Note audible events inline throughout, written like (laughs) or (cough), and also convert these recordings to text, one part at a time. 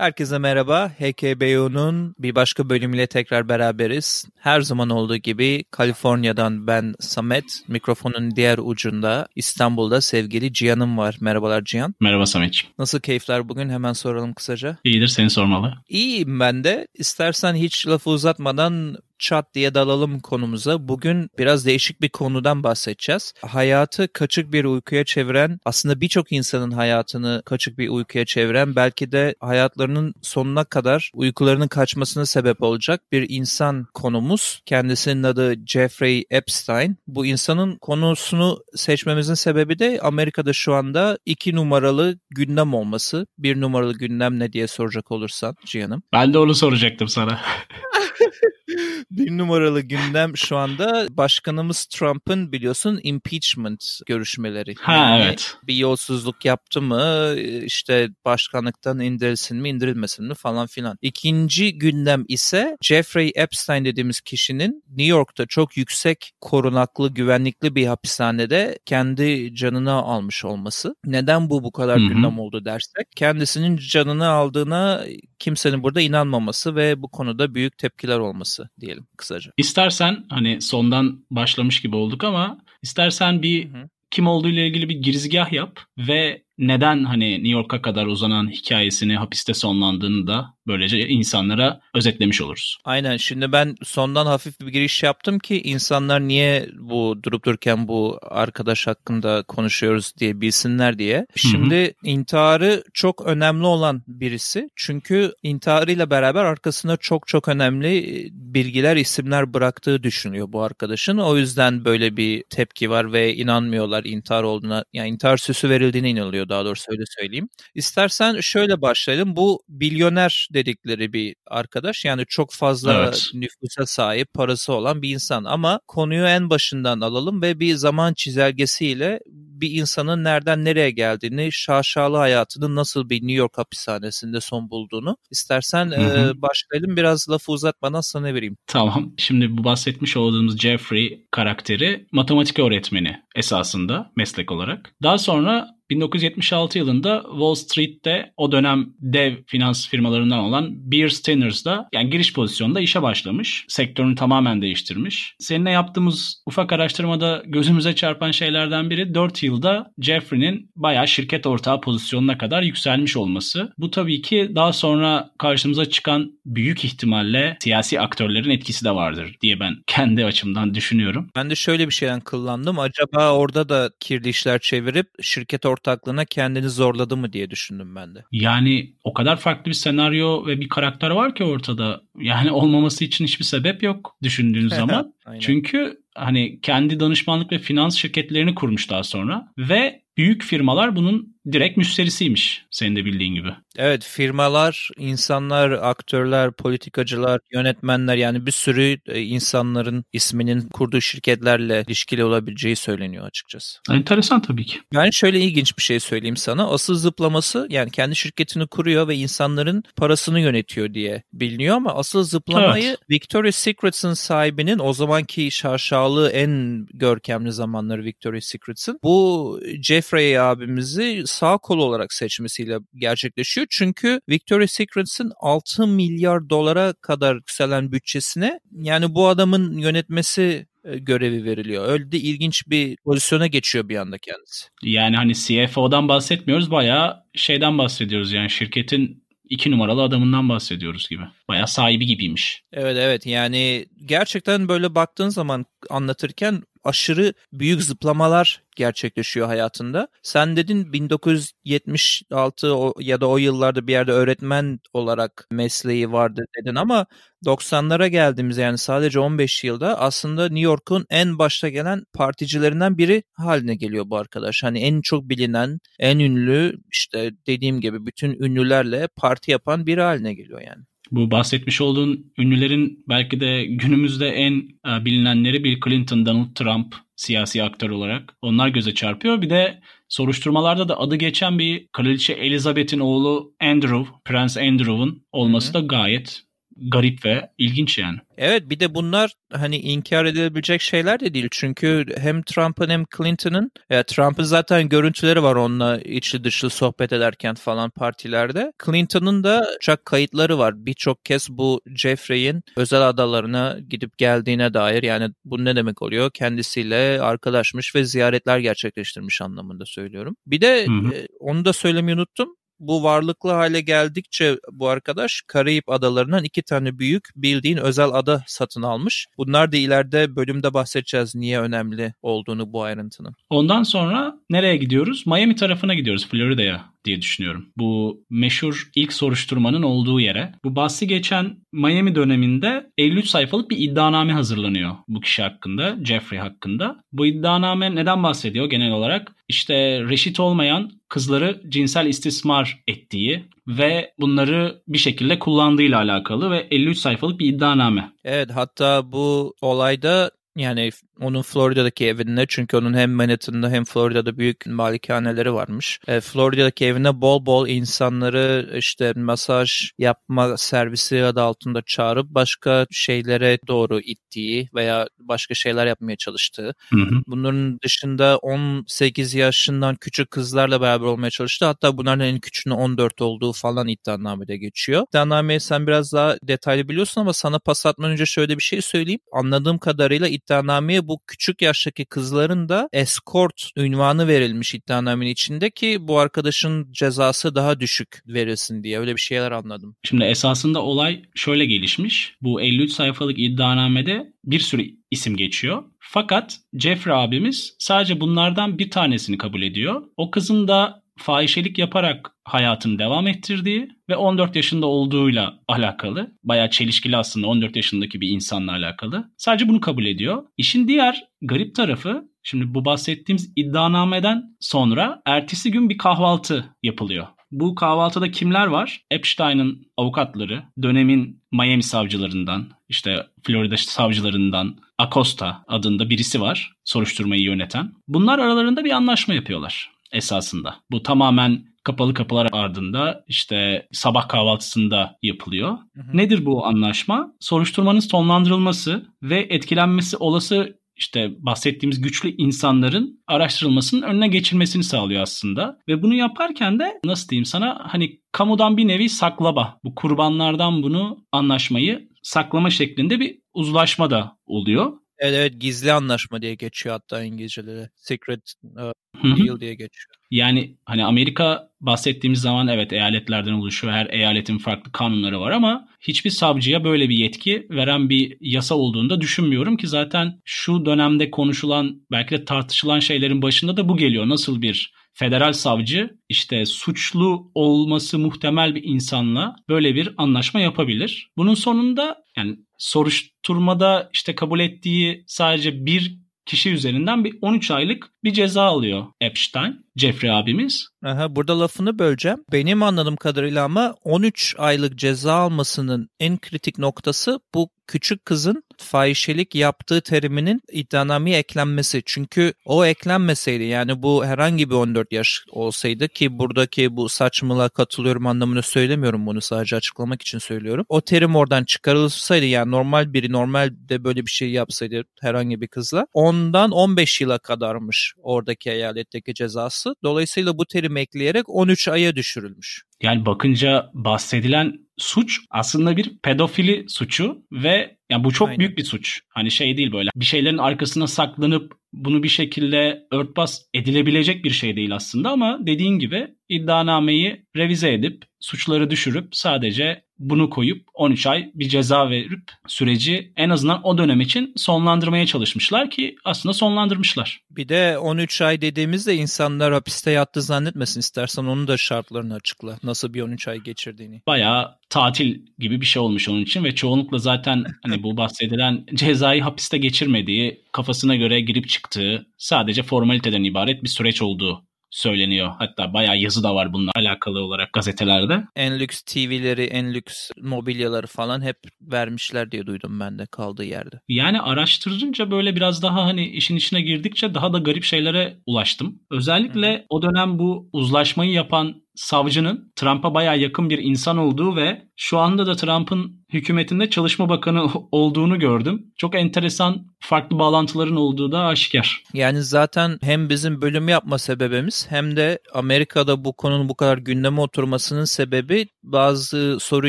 Herkese merhaba. HKBU'nun bir başka bölümüyle tekrar beraberiz. Her zaman olduğu gibi Kaliforniya'dan ben Samet. Mikrofonun diğer ucunda İstanbul'da sevgili Cihan'ım var. Merhabalar Cihan. Merhaba Samet. Nasıl keyifler bugün? Hemen soralım kısaca. İyidir seni sormalı. İyiyim ben de. İstersen hiç lafı uzatmadan çat diye dalalım konumuza. Bugün biraz değişik bir konudan bahsedeceğiz. Hayatı kaçık bir uykuya çeviren, aslında birçok insanın hayatını kaçık bir uykuya çeviren, belki de hayatlarının sonuna kadar uykularının kaçmasına sebep olacak bir insan konumuz. Kendisinin adı Jeffrey Epstein. Bu insanın konusunu seçmemizin sebebi de Amerika'da şu anda iki numaralı gündem olması. Bir numaralı gündem ne diye soracak olursan Cihan'ım. Ben de onu soracaktım sana. (laughs) (laughs) bir numaralı gündem şu anda başkanımız Trump'ın biliyorsun impeachment görüşmeleri. Ha yani evet. Bir yolsuzluk yaptı mı işte başkanlıktan indirilsin mi indirilmesin mi falan filan. İkinci gündem ise Jeffrey Epstein dediğimiz kişinin New York'ta çok yüksek korunaklı güvenlikli bir hapishanede kendi canını almış olması. Neden bu bu kadar Hı-hı. gündem oldu dersek kendisinin canını aldığına kimsenin burada inanmaması ve bu konuda büyük tepkiler olması diyelim kısaca. İstersen hani sondan başlamış gibi olduk ama istersen bir Hı-hı. kim olduğu ile ilgili bir girizgah yap ve neden hani New York'a kadar uzanan hikayesini hapiste sonlandığını da böylece insanlara özetlemiş oluruz. Aynen şimdi ben sondan hafif bir giriş yaptım ki insanlar niye bu durup dururken bu arkadaş hakkında konuşuyoruz diye bilsinler diye. Şimdi hı hı. intiharı çok önemli olan birisi. Çünkü intiharıyla beraber arkasında çok çok önemli bilgiler, isimler bıraktığı düşünüyor bu arkadaşın. O yüzden böyle bir tepki var ve inanmıyorlar intihar olduğuna. Yani intihar süsü verildiğine inanılıyor daha doğrusu öyle söyleyeyim. İstersen şöyle başlayalım. Bu milyoner dedikleri bir arkadaş. Yani çok fazla evet. nüfusa sahip, parası olan bir insan. Ama konuyu en başından alalım ve bir zaman çizelgesiyle bir insanın nereden nereye geldiğini, şaşalı hayatının nasıl bir New York hapishanesinde son bulduğunu istersen hı hı. E, başlayalım. Biraz lafı uzatmadan sana vereyim. Tamam. Şimdi bu bahsetmiş olduğumuz Jeffrey karakteri matematik öğretmeni esasında meslek olarak. Daha sonra 1976 yılında Wall Street'te o dönem dev finans firmalarından olan Bear Stearns'da yani giriş pozisyonda işe başlamış. Sektörünü tamamen değiştirmiş. Seninle yaptığımız ufak araştırmada gözümüze çarpan şeylerden biri 4 yılda Jeffrey'nin bayağı şirket ortağı pozisyonuna kadar yükselmiş olması. Bu tabii ki daha sonra karşımıza çıkan büyük ihtimalle siyasi aktörlerin etkisi de vardır diye ben kendi açımdan düşünüyorum. Ben de şöyle bir şeyden kullandım. Acaba orada da kirli işler çevirip şirket ortaklığına kendini zorladı mı diye düşündüm ben de. Yani o kadar farklı bir senaryo ve bir karakter var ki ortada. Yani olmaması için hiçbir sebep yok düşündüğünüz (laughs) zaman. Çünkü hani kendi danışmanlık ve finans şirketlerini kurmuş daha sonra ve büyük firmalar bunun direkt müşterisiymiş senin de bildiğin gibi. Evet firmalar, insanlar, aktörler, politikacılar, yönetmenler yani bir sürü e, insanların isminin kurduğu şirketlerle ilişkili olabileceği söyleniyor açıkçası. Enteresan tabii ki. Ben şöyle ilginç bir şey söyleyeyim sana. Asıl zıplaması yani kendi şirketini kuruyor ve insanların parasını yönetiyor diye biliniyor ama asıl zıplamayı evet. Victoria's Secrets'ın sahibinin o zamanki şaşalı en görkemli zamanları Victoria's Secrets'ın bu Jeffrey abimizi sağ kol olarak seçmesiyle gerçekleşiyor. Çünkü Victoria's Secrets'ın 6 milyar dolara kadar yükselen bütçesine yani bu adamın yönetmesi e, görevi veriliyor. Öyle de ilginç bir pozisyona geçiyor bir anda kendisi. Yani hani CFO'dan bahsetmiyoruz bayağı şeyden bahsediyoruz yani şirketin iki numaralı adamından bahsediyoruz gibi. Bayağı sahibi gibiymiş. Evet evet yani gerçekten böyle baktığın zaman anlatırken aşırı büyük zıplamalar gerçekleşiyor hayatında. Sen dedin 1976 ya da o yıllarda bir yerde öğretmen olarak mesleği vardı dedin ama 90'lara geldiğimiz yani sadece 15 yılda aslında New York'un en başta gelen particilerinden biri haline geliyor bu arkadaş. Hani en çok bilinen, en ünlü işte dediğim gibi bütün ünlülerle parti yapan biri haline geliyor yani. Bu bahsetmiş olduğun ünlülerin belki de günümüzde en e, bilinenleri Bill Clinton, Donald Trump siyasi aktör olarak. Onlar göze çarpıyor. Bir de soruşturmalarda da adı geçen bir Kraliçe Elizabeth'in oğlu Andrew, Prens Andrew'un olması Hı-hı. da gayet garip ve ilginç yani. Evet bir de bunlar hani inkar edilebilecek şeyler de değil. Çünkü hem Trump'ın hem Clinton'ın ya Trump'ın zaten görüntüleri var onunla içli dışlı sohbet ederken falan partilerde. Clinton'ın da uçak kayıtları var. Birçok kez bu Jeffrey'in özel adalarına gidip geldiğine dair yani bu ne demek oluyor? Kendisiyle arkadaşmış ve ziyaretler gerçekleştirmiş anlamında söylüyorum. Bir de hı hı. E, onu da söylemeyi unuttum bu varlıklı hale geldikçe bu arkadaş Karayip adalarından iki tane büyük bildiğin özel ada satın almış. Bunlar da ileride bölümde bahsedeceğiz niye önemli olduğunu bu ayrıntının. Ondan sonra nereye gidiyoruz? Miami tarafına gidiyoruz Florida'ya diye düşünüyorum. Bu meşhur ilk soruşturmanın olduğu yere. Bu bahsi geçen Miami döneminde 53 sayfalık bir iddianame hazırlanıyor bu kişi hakkında, Jeffrey hakkında. Bu iddianame neden bahsediyor genel olarak? İşte reşit olmayan kızları cinsel istismar ettiği ve bunları bir şekilde kullandığıyla alakalı ve 53 sayfalık bir iddianame. Evet hatta bu olayda yani onun Florida'daki evinde çünkü onun hem Manhattan'da hem Florida'da büyük malikaneleri varmış. E, Florida'daki evine bol bol insanları işte masaj yapma servisi adı altında çağırıp başka şeylere doğru ittiği veya başka şeyler yapmaya çalıştığı. Hı hı. Bunların dışında 18 yaşından küçük kızlarla beraber olmaya çalıştı. Hatta bunların en küçüğünün 14 olduğu falan iddianamede geçiyor. İddianameyi sen biraz daha detaylı biliyorsun ama sana pas atmadan önce şöyle bir şey söyleyeyim. Anladığım kadarıyla iddianameye bu küçük yaştaki kızların da escort ünvanı verilmiş iddianamenin içinde ki bu arkadaşın cezası daha düşük verilsin diye öyle bir şeyler anladım. Şimdi esasında olay şöyle gelişmiş. Bu 53 sayfalık iddianamede bir sürü isim geçiyor. Fakat Jeffrey abimiz sadece bunlardan bir tanesini kabul ediyor. O kızın da fahişelik yaparak hayatını devam ettirdiği ve 14 yaşında olduğuyla alakalı. Bayağı çelişkili aslında 14 yaşındaki bir insanla alakalı. Sadece bunu kabul ediyor. İşin diğer garip tarafı şimdi bu bahsettiğimiz iddianameden sonra ertesi gün bir kahvaltı yapılıyor. Bu kahvaltıda kimler var? Epstein'ın avukatları, dönemin Miami savcılarından, işte Florida savcılarından Acosta adında birisi var soruşturmayı yöneten. Bunlar aralarında bir anlaşma yapıyorlar esasında. Bu tamamen kapalı kapılar ardında işte sabah kahvaltısında yapılıyor. Hı hı. Nedir bu anlaşma? Soruşturmanın sonlandırılması ve etkilenmesi olası işte bahsettiğimiz güçlü insanların araştırılmasının önüne geçilmesini sağlıyor aslında. Ve bunu yaparken de nasıl diyeyim sana hani kamudan bir nevi saklama. Bu kurbanlardan bunu anlaşmayı saklama şeklinde bir uzlaşma da oluyor. Evet evet gizli anlaşma diye geçiyor hatta İngilizce'de. Secret uh, deal diye geçiyor. Yani hani Amerika bahsettiğimiz zaman evet eyaletlerden oluşuyor. Her eyaletin farklı kanunları var ama hiçbir savcıya böyle bir yetki veren bir yasa olduğunu da düşünmüyorum ki zaten şu dönemde konuşulan belki de tartışılan şeylerin başında da bu geliyor. Nasıl bir federal savcı işte suçlu olması muhtemel bir insanla böyle bir anlaşma yapabilir. Bunun sonunda yani soruşturmada işte kabul ettiği sadece bir kişi üzerinden bir 13 aylık bir ceza alıyor Epstein, Jeffrey abimiz. Aha, burada lafını böleceğim. Benim anladığım kadarıyla ama 13 aylık ceza almasının en kritik noktası bu küçük kızın fahişelik yaptığı teriminin iddianameye eklenmesi. Çünkü o eklenmeseydi yani bu herhangi bir 14 yaş olsaydı ki buradaki bu saçmalığa katılıyorum anlamını söylemiyorum bunu sadece açıklamak için söylüyorum. O terim oradan çıkarılsaydı yani normal biri normalde böyle bir şey yapsaydı herhangi bir kızla ondan 15 yıla kadarmış oradaki eyaletteki cezası. Dolayısıyla bu terim ekleyerek 13 aya düşürülmüş. Yani bakınca bahsedilen suç aslında bir pedofili suçu ve yani bu çok Aynen. büyük bir suç. Hani şey değil böyle bir şeylerin arkasına saklanıp bunu bir şekilde örtbas edilebilecek bir şey değil aslında ama dediğin gibi iddianameyi revize edip suçları düşürüp sadece bunu koyup 13 ay bir ceza verip süreci en azından o dönem için sonlandırmaya çalışmışlar ki aslında sonlandırmışlar. Bir de 13 ay dediğimizde insanlar hapiste yattı zannetmesin istersen onun da şartlarını açıkla. Nasıl bir 13 ay geçirdiğini. Bayağı tatil gibi bir şey olmuş onun için ve çoğunlukla zaten hani bu bahsedilen cezayı hapiste geçirmediği, kafasına göre girip çıktığı, sadece formaliteden ibaret bir süreç olduğu söyleniyor. Hatta bayağı yazı da var bununla alakalı olarak gazetelerde. En lüks TV'leri, en lüks mobilyaları falan hep vermişler diye duydum ben de kaldığı yerde. Yani araştırınca böyle biraz daha hani işin içine girdikçe daha da garip şeylere ulaştım. Özellikle Hı. o dönem bu uzlaşmayı yapan savcının Trump'a bayağı yakın bir insan olduğu ve şu anda da Trump'ın hükümetinde çalışma bakanı (laughs) olduğunu gördüm. Çok enteresan farklı bağlantıların olduğu da aşikar. Yani zaten hem bizim bölüm yapma sebebimiz hem de Amerika'da bu konunun bu kadar gündeme oturmasının sebebi bazı soru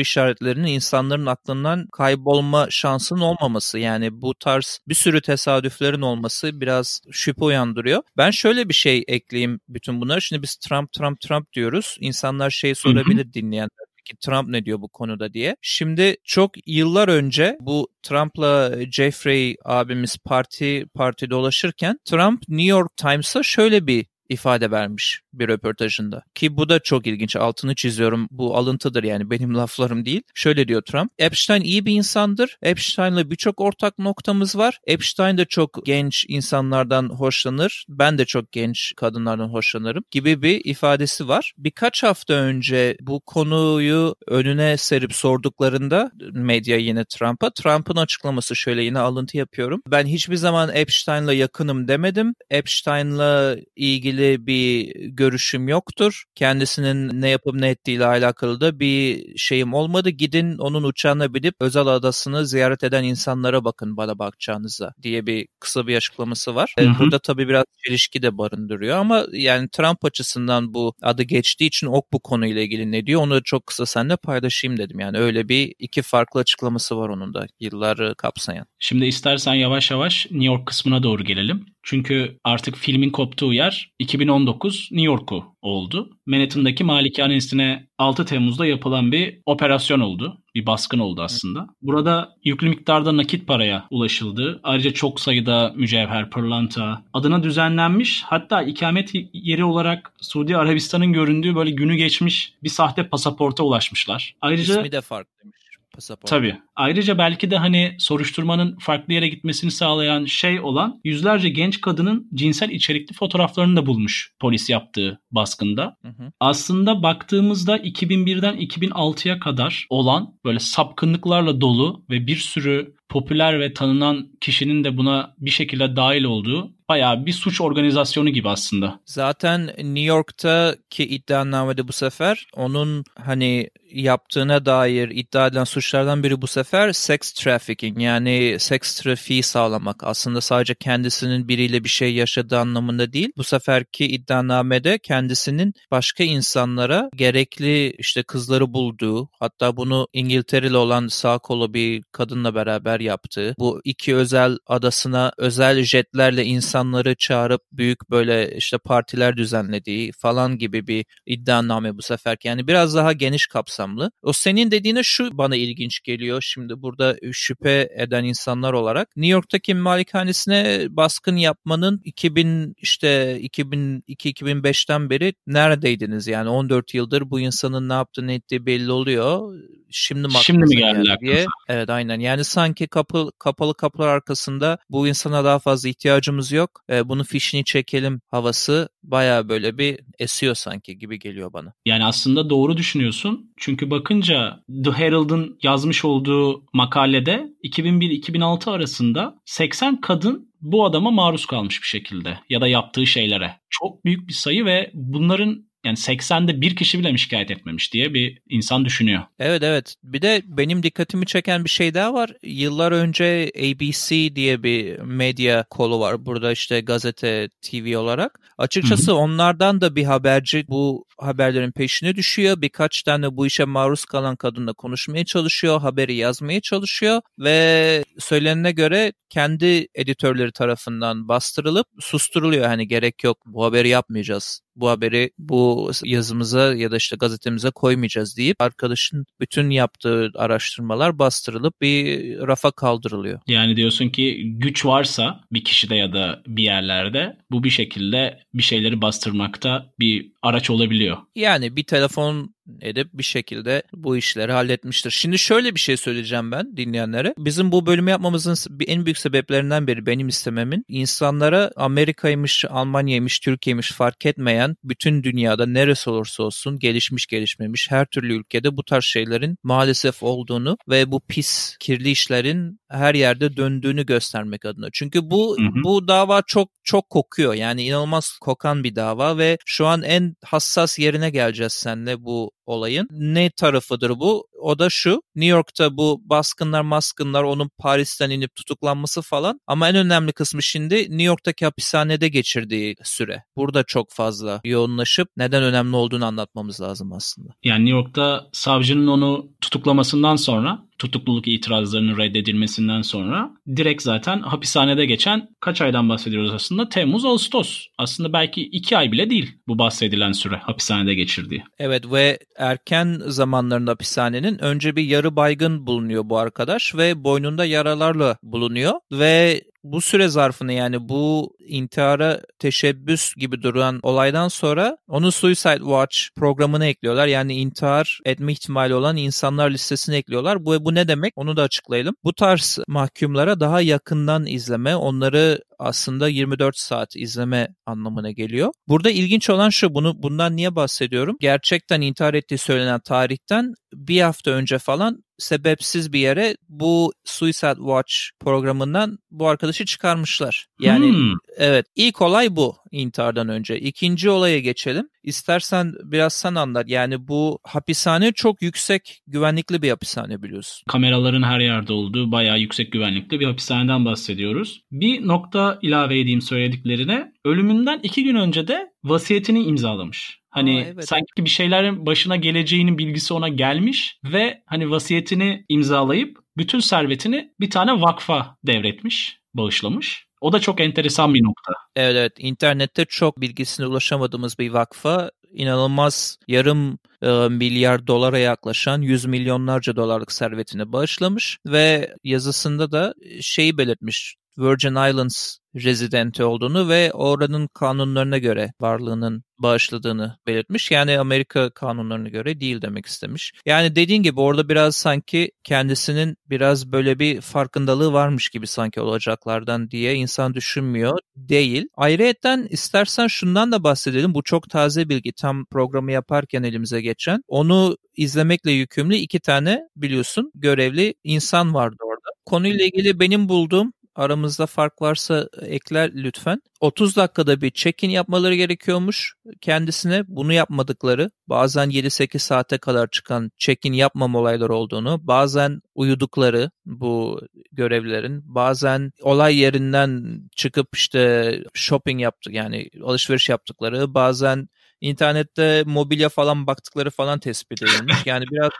işaretlerinin insanların aklından kaybolma şansının olmaması. Yani bu tarz bir sürü tesadüflerin olması biraz şüphe uyandırıyor. Ben şöyle bir şey ekleyeyim bütün bunları. Şimdi biz Trump Trump Trump diyoruz. İnsanlar şey sorabilir dinleyenler ki Trump ne diyor bu konuda diye. Şimdi çok yıllar önce bu Trump'la Jeffrey abimiz parti parti dolaşırken Trump New York Times'a şöyle bir ifade vermiş bir röportajında. Ki bu da çok ilginç. Altını çiziyorum. Bu alıntıdır yani benim (laughs) laflarım değil. Şöyle diyor Trump. Epstein iyi bir insandır. Epstein'la birçok ortak noktamız var. Epstein de çok genç insanlardan hoşlanır. Ben de çok genç kadınlardan hoşlanırım gibi bir ifadesi var. Birkaç hafta önce bu konuyu önüne serip sorduklarında medya yine Trump'a Trump'ın açıklaması şöyle yine alıntı yapıyorum. Ben hiçbir zaman Epstein'la yakınım demedim. Epstein'la ilgili bir görüşüm yoktur. Kendisinin ne yapıp ne ettiğiyle alakalı da bir şeyim olmadı. Gidin onun uçağına binip özel adasını ziyaret eden insanlara bakın bana bakacağınıza diye bir kısa bir açıklaması var. Hı hı. Burada tabii biraz çelişki de barındırıyor ama yani Trump açısından bu adı geçtiği için ok bu konuyla ilgili ne diyor onu çok kısa seninle paylaşayım dedim. Yani öyle bir iki farklı açıklaması var onun da yılları kapsayan. Şimdi istersen yavaş yavaş New York kısmına doğru gelelim. Çünkü artık filmin koptuğu yer 2019 New York'u oldu. Manhattan'daki malikanesine 6 Temmuz'da yapılan bir operasyon oldu. Bir baskın oldu aslında. Burada yüklü miktarda nakit paraya ulaşıldı. Ayrıca çok sayıda mücevher, pırlanta adına düzenlenmiş. Hatta ikamet yeri olarak Suudi Arabistan'ın göründüğü böyle günü geçmiş bir sahte pasaporta ulaşmışlar. Ayrıca İsmi de farklıymış pasaport. Tabii. Ayrıca belki de hani soruşturmanın farklı yere gitmesini sağlayan şey olan yüzlerce genç kadının cinsel içerikli fotoğraflarını da bulmuş polis yaptığı baskında. Hı hı. Aslında baktığımızda 2001'den 2006'ya kadar olan böyle sapkınlıklarla dolu ve bir sürü popüler ve tanınan kişinin de buna bir şekilde dahil olduğu bayağı bir suç organizasyonu gibi aslında. Zaten New York'taki iddianamede bu sefer onun hani yaptığına dair iddia edilen suçlardan biri bu sefer sex trafficking yani seks trafiği sağlamak. Aslında sadece kendisinin biriyle bir şey yaşadığı anlamında değil. Bu seferki iddianamede kendisinin başka insanlara gerekli işte kızları bulduğu hatta bunu İngiltere'li olan sağ kolu bir kadınla beraber yaptığı bu iki özel adasına özel jetlerle insanları çağırıp büyük böyle işte partiler düzenlediği falan gibi bir iddianame bu sefer. Yani biraz daha geniş kapsamlı. O senin dediğine şu bana ilginç geliyor şimdi burada şüphe eden insanlar olarak. New York'taki malikanesine baskın yapmanın 2000 işte 2002-2005'ten beri neredeydiniz? Yani 14 yıldır bu insanın ne yaptığı ne ettiği belli oluyor. Şimdi mi, Şimdi mi geldi diye. Evet aynen. Yani sanki kapı, kapalı kapılar arkasında bu insana daha fazla ihtiyacımız yok. E, bunun fişini çekelim havası baya böyle bir esiyor sanki gibi geliyor bana. Yani aslında doğru düşünüyorsun. Çünkü bakınca The Herald'ın yazmış olduğu makalede 2001-2006 arasında 80 kadın bu adama maruz kalmış bir şekilde ya da yaptığı şeylere. Çok büyük bir sayı ve bunların yani 80'de bir kişi bile mi şikayet etmemiş diye bir insan düşünüyor. Evet evet. Bir de benim dikkatimi çeken bir şey daha var. Yıllar önce ABC diye bir medya kolu var. Burada işte gazete, TV olarak. Açıkçası Hı-hı. onlardan da bir haberci bu haberlerin peşine düşüyor. Birkaç tane bu işe maruz kalan kadınla konuşmaya çalışıyor. Haberi yazmaya çalışıyor ve söylenene göre kendi editörleri tarafından bastırılıp susturuluyor. Hani gerek yok bu haberi yapmayacağız. Bu haberi bu yazımıza ya da işte gazetemize koymayacağız deyip arkadaşın bütün yaptığı araştırmalar bastırılıp bir rafa kaldırılıyor. Yani diyorsun ki güç varsa bir kişide ya da bir yerlerde bu bir şekilde bir şeyleri bastırmakta bir araç olabiliyor. Yani bir telefon edip bir şekilde bu işleri halletmiştir. Şimdi şöyle bir şey söyleyeceğim ben dinleyenlere. Bizim bu bölümü yapmamızın en büyük sebeplerinden biri benim istememin insanlara Amerika'ymış, Almanya'ymış, Türkiye'ymiş fark etmeyen bütün dünyada neresi olursa olsun gelişmiş gelişmemiş her türlü ülkede bu tarz şeylerin maalesef olduğunu ve bu pis kirli işlerin her yerde döndüğünü göstermek adına. Çünkü bu hı hı. bu dava çok çok kokuyor. Yani inanılmaz kokan bir dava ve şu an en hassas yerine geleceğiz seninle bu olayın. Ne tarafıdır bu? O da şu. New York'ta bu baskınlar maskınlar onun Paris'ten inip tutuklanması falan. Ama en önemli kısmı şimdi New York'taki hapishanede geçirdiği süre. Burada çok fazla yoğunlaşıp neden önemli olduğunu anlatmamız lazım aslında. Yani New York'ta savcının onu tutuklamasından sonra tutukluluk itirazlarının reddedilmesinden sonra direkt zaten hapishanede geçen kaç aydan bahsediyoruz aslında? Temmuz, Ağustos. Aslında belki iki ay bile değil bu bahsedilen süre hapishanede geçirdiği. Evet ve erken zamanlarında hapishanenin önce bir yarı baygın bulunuyor bu arkadaş ve boynunda yaralarla bulunuyor ve bu süre zarfını yani bu intihara teşebbüs gibi duran olaydan sonra onu Suicide Watch programına ekliyorlar. Yani intihar etme ihtimali olan insanlar listesine ekliyorlar. Bu, bu ne demek? Onu da açıklayalım. Bu tarz mahkumlara daha yakından izleme, onları aslında 24 saat izleme anlamına geliyor. Burada ilginç olan şu, bunu bundan niye bahsediyorum? Gerçekten intihar ettiği söylenen tarihten bir hafta önce falan sebepsiz bir yere bu Suicide Watch programından bu arkadaşı çıkarmışlar. Yani hmm. evet ilk olay bu intihardan önce. İkinci olaya geçelim. İstersen biraz sen anlat. Yani bu hapishane çok yüksek güvenlikli bir hapishane biliyorsun. Kameraların her yerde olduğu bayağı yüksek güvenlikli bir hapishaneden bahsediyoruz. Bir nokta ilave edeyim söylediklerine. Ölümünden iki gün önce de vasiyetini imzalamış. Hani Aa, evet. sanki bir şeylerin başına geleceğinin bilgisi ona gelmiş ve hani vasiyetini imzalayıp bütün servetini bir tane vakfa devretmiş, bağışlamış. O da çok enteresan bir nokta. Evet evet internette çok bilgisine ulaşamadığımız bir vakfa inanılmaz yarım e, milyar dolara yaklaşan yüz milyonlarca dolarlık servetini bağışlamış ve yazısında da şeyi belirtmiş Virgin Islands rezidenti olduğunu ve oranın kanunlarına göre varlığının bağışladığını belirtmiş. Yani Amerika kanunlarına göre değil demek istemiş. Yani dediğin gibi orada biraz sanki kendisinin biraz böyle bir farkındalığı varmış gibi sanki olacaklardan diye insan düşünmüyor. Değil. Ayrıyeten istersen şundan da bahsedelim. Bu çok taze bilgi. Tam programı yaparken elimize geçen. Onu izlemekle yükümlü iki tane biliyorsun görevli insan vardı orada. Konuyla ilgili benim bulduğum aramızda fark varsa ekler lütfen. 30 dakikada bir check-in yapmaları gerekiyormuş kendisine. Bunu yapmadıkları, bazen 7-8 saate kadar çıkan check-in yapmam olayları olduğunu, bazen uyudukları bu görevlilerin, bazen olay yerinden çıkıp işte shopping yaptık yani alışveriş yaptıkları, bazen internette mobilya falan baktıkları falan tespit edilmiş. Yani biraz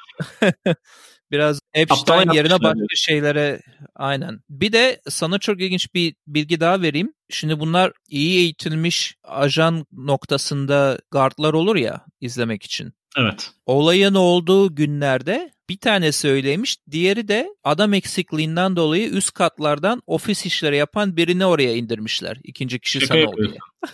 (laughs) Biraz Epstein yerine başka şeylere aynen. Bir de sana çok ilginç bir bilgi daha vereyim. Şimdi bunlar iyi eğitilmiş ajan noktasında guardlar olur ya izlemek için. Evet. Olayın olduğu günlerde bir tane söylemiş, diğeri de adam eksikliğinden dolayı üst katlardan ofis işleri yapan birini oraya indirmişler. İkinci kişi Şaka sana oluyor. (laughs)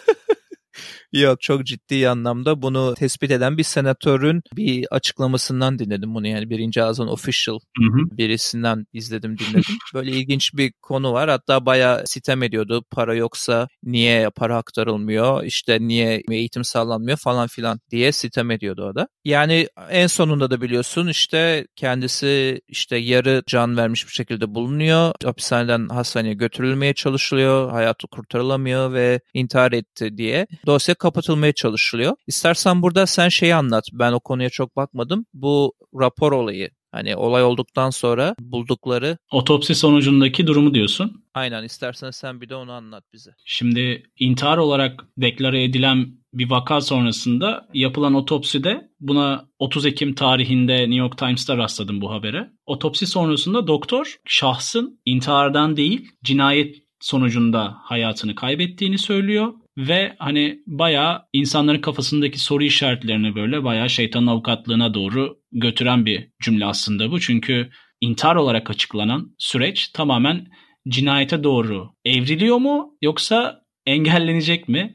Yok çok ciddi anlamda bunu tespit eden bir senatörün bir açıklamasından dinledim bunu yani birinci ağzın official hı hı. birisinden izledim dinledim. (laughs) Böyle ilginç bir konu var hatta bayağı sitem ediyordu para yoksa niye para aktarılmıyor işte niye eğitim sağlanmıyor falan filan diye sitem ediyordu o da. Yani en sonunda da biliyorsun işte kendisi işte yarı can vermiş bir şekilde bulunuyor. Hapishaneden hastaneye götürülmeye çalışılıyor. Hayatı kurtarılamıyor ve intihar etti diye. Dosya kapatılmaya çalışılıyor. İstersen burada sen şeyi anlat. Ben o konuya çok bakmadım. Bu rapor olayı. Hani olay olduktan sonra buldukları... Otopsi sonucundaki durumu diyorsun. Aynen istersen sen bir de onu anlat bize. Şimdi intihar olarak deklare edilen bir vaka sonrasında yapılan otopside buna 30 Ekim tarihinde New York Times'ta rastladım bu habere. Otopsi sonrasında doktor şahsın intihardan değil cinayet sonucunda hayatını kaybettiğini söylüyor ve hani bayağı insanların kafasındaki soru işaretlerini böyle bayağı şeytanın avukatlığına doğru götüren bir cümle aslında bu. Çünkü intihar olarak açıklanan süreç tamamen cinayete doğru evriliyor mu yoksa engellenecek mi?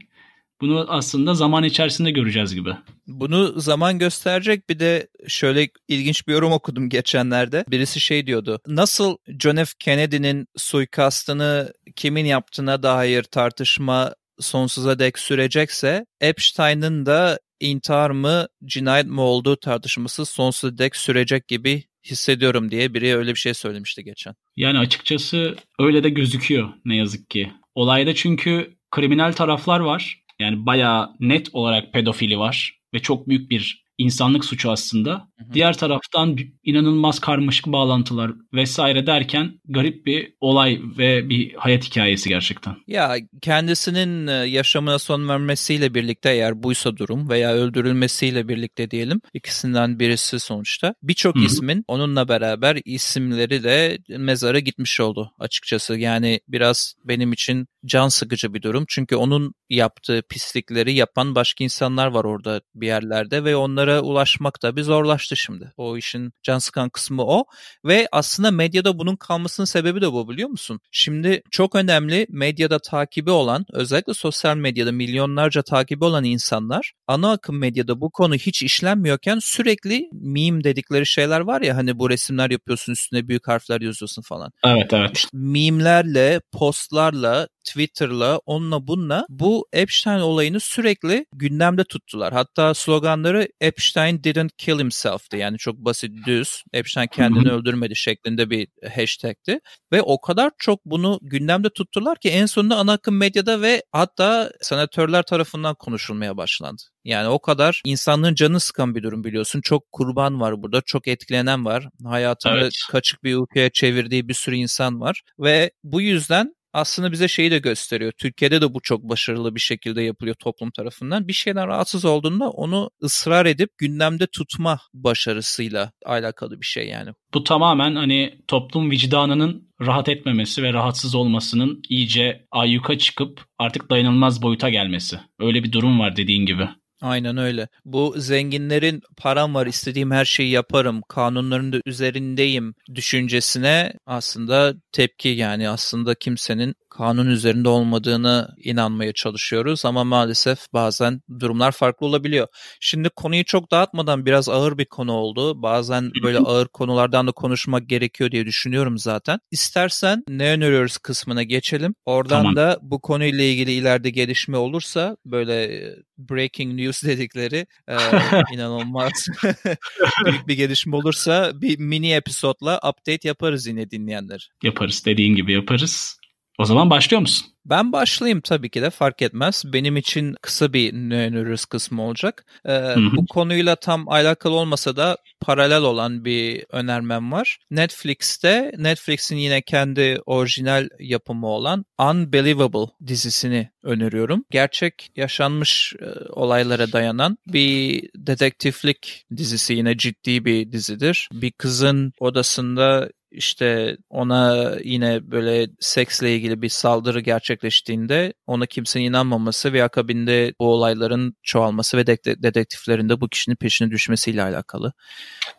Bunu aslında zaman içerisinde göreceğiz gibi. Bunu zaman gösterecek bir de şöyle ilginç bir yorum okudum geçenlerde. Birisi şey diyordu. Nasıl John F. Kennedy'nin suikastını kimin yaptığına dair tartışma sonsuza dek sürecekse Epstein'ın da intihar mı cinayet mi olduğu tartışması sonsuza dek sürecek gibi hissediyorum diye biri öyle bir şey söylemişti geçen. Yani açıkçası öyle de gözüküyor ne yazık ki. Olayda çünkü kriminal taraflar var. Yani bayağı net olarak pedofili var ve çok büyük bir insanlık suçu aslında. Hı hı. Diğer taraftan inanılmaz karmaşık bağlantılar vesaire derken garip bir olay ve bir hayat hikayesi gerçekten. Ya kendisinin e, yaşamına son vermesiyle birlikte eğer buysa durum veya öldürülmesiyle birlikte diyelim ikisinden birisi sonuçta birçok ismin onunla beraber isimleri de mezara gitmiş oldu açıkçası. Yani biraz benim için can sıkıcı bir durum. Çünkü onun yaptığı pislikleri yapan başka insanlar var orada bir yerlerde ve onlara ulaşmak da bir zorlaştı şimdi. O işin can sıkan kısmı o ve aslında medyada bunun kalmasının sebebi de bu biliyor musun? Şimdi çok önemli medyada takibi olan özellikle sosyal medyada milyonlarca takibi olan insanlar ana akım medyada bu konu hiç işlenmiyorken sürekli meme dedikleri şeyler var ya hani bu resimler yapıyorsun üstüne büyük harfler yazıyorsun falan. Evet evet. Meme'lerle, postlarla Twitter'la, onunla bununla bu Epstein olayını sürekli gündemde tuttular. Hatta sloganları Epstein didn't kill himself'tı. Yani çok basit, düz. Epstein kendini öldürmedi şeklinde bir hashtag'ti. Ve o kadar çok bunu gündemde tuttular ki en sonunda ana akım medyada ve hatta senatörler tarafından konuşulmaya başlandı. Yani o kadar insanlığın canı sıkan bir durum biliyorsun. Çok kurban var burada, çok etkilenen var. Hayatını evet. kaçık bir ülkeye çevirdiği bir sürü insan var. Ve bu yüzden aslında bize şeyi de gösteriyor. Türkiye'de de bu çok başarılı bir şekilde yapılıyor toplum tarafından. Bir şeyden rahatsız olduğunda onu ısrar edip gündemde tutma başarısıyla alakalı bir şey yani. Bu tamamen hani toplum vicdanının rahat etmemesi ve rahatsız olmasının iyice ayyuka çıkıp artık dayanılmaz boyuta gelmesi. Öyle bir durum var dediğin gibi. Aynen öyle. Bu zenginlerin param var istediğim her şeyi yaparım, kanunların da üzerindeyim düşüncesine aslında tepki yani aslında kimsenin kanun üzerinde olmadığını inanmaya çalışıyoruz ama maalesef bazen durumlar farklı olabiliyor. Şimdi konuyu çok dağıtmadan biraz ağır bir konu oldu. Bazen böyle ağır konulardan da konuşmak gerekiyor diye düşünüyorum zaten. İstersen ne öneriyoruz kısmına geçelim. Oradan tamam. da bu konuyla ilgili ileride gelişme olursa böyle e, breaking news dedikleri e, (laughs) inanılmaz (laughs) büyük bir gelişme olursa bir mini episodla update yaparız yine dinleyenler. Yaparız dediğin gibi yaparız. O zaman başlıyor musun? Ben başlayayım tabii ki de fark etmez. Benim için kısa bir nöneröz kısmı olacak. Ee, bu konuyla tam alakalı olmasa da paralel olan bir önermem var. Netflix'te Netflix'in yine kendi orijinal yapımı olan Unbelievable dizisini öneriyorum. Gerçek yaşanmış e, olaylara dayanan bir dedektiflik dizisi yine ciddi bir dizidir. Bir kızın odasında işte ona yine böyle seksle ilgili bir saldırı gerçekleştiğinde ona kimsenin inanmaması ve akabinde bu olayların çoğalması ve dedektiflerin de bu kişinin peşine düşmesiyle alakalı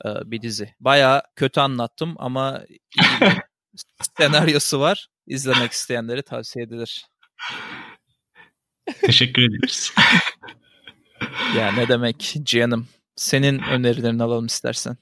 bir dizi. Baya kötü anlattım ama (laughs) senaryosu var. İzlemek isteyenlere tavsiye edilir. Teşekkür ederiz. ya ne demek Cihan'ım. Senin önerilerini alalım istersen.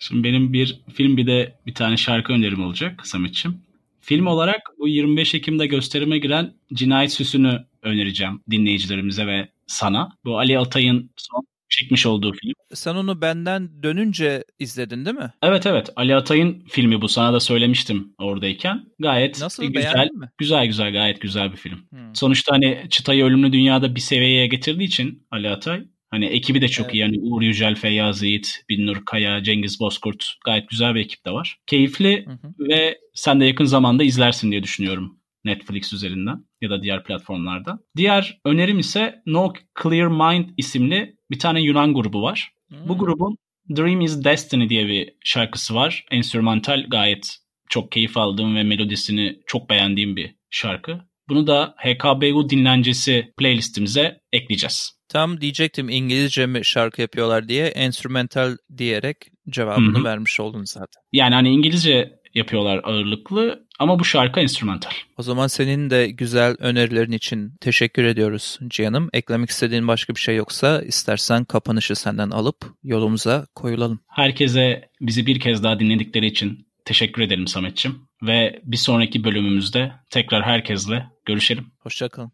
Şimdi benim bir film bir de bir tane şarkı önerim olacak Samet'ciğim. Film olarak bu 25 Ekim'de gösterime giren Cinayet Süsü'nü önereceğim dinleyicilerimize ve sana. Bu Ali Altay'ın son çekmiş olduğu film. Sen onu benden dönünce izledin değil mi? Evet evet. Ali Atay'ın filmi bu. Sana da söylemiştim oradayken. Gayet Nasıl, güzel. Mi? Güzel güzel gayet güzel bir film. Hmm. Sonuçta hani çıtayı ölümlü dünyada bir seviyeye getirdiği için Ali Atay Hani ekibi de çok evet. iyi. Yani Uğur Yücel, Feyyaz Yiğit, Binnur Kaya, Cengiz Bozkurt gayet güzel bir ekip de var. Keyifli hı hı. ve sen de yakın zamanda izlersin diye düşünüyorum Netflix üzerinden ya da diğer platformlarda. Diğer önerim ise No Clear Mind isimli bir tane Yunan grubu var. Hmm. Bu grubun Dream is Destiny diye bir şarkısı var. Enstrümantal gayet çok keyif aldığım ve melodisini çok beğendiğim bir şarkı. Bunu da HKBU dinlencesi playlistimize ekleyeceğiz. Tam diyecektim İngilizce mi şarkı yapıyorlar diye enstrümental diyerek cevabını Hı-hı. vermiş oldun zaten. Yani hani İngilizce yapıyorlar ağırlıklı ama bu şarkı enstrümantal. O zaman senin de güzel önerilerin için teşekkür ediyoruz Cihan'ım. Eklemek istediğin başka bir şey yoksa istersen kapanışı senden alıp yolumuza koyulalım. Herkese bizi bir kez daha dinledikleri için teşekkür edelim Samet'ciğim. Ve bir sonraki bölümümüzde tekrar herkesle görüşelim. Hoşçakalın.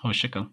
Hoşçakalın.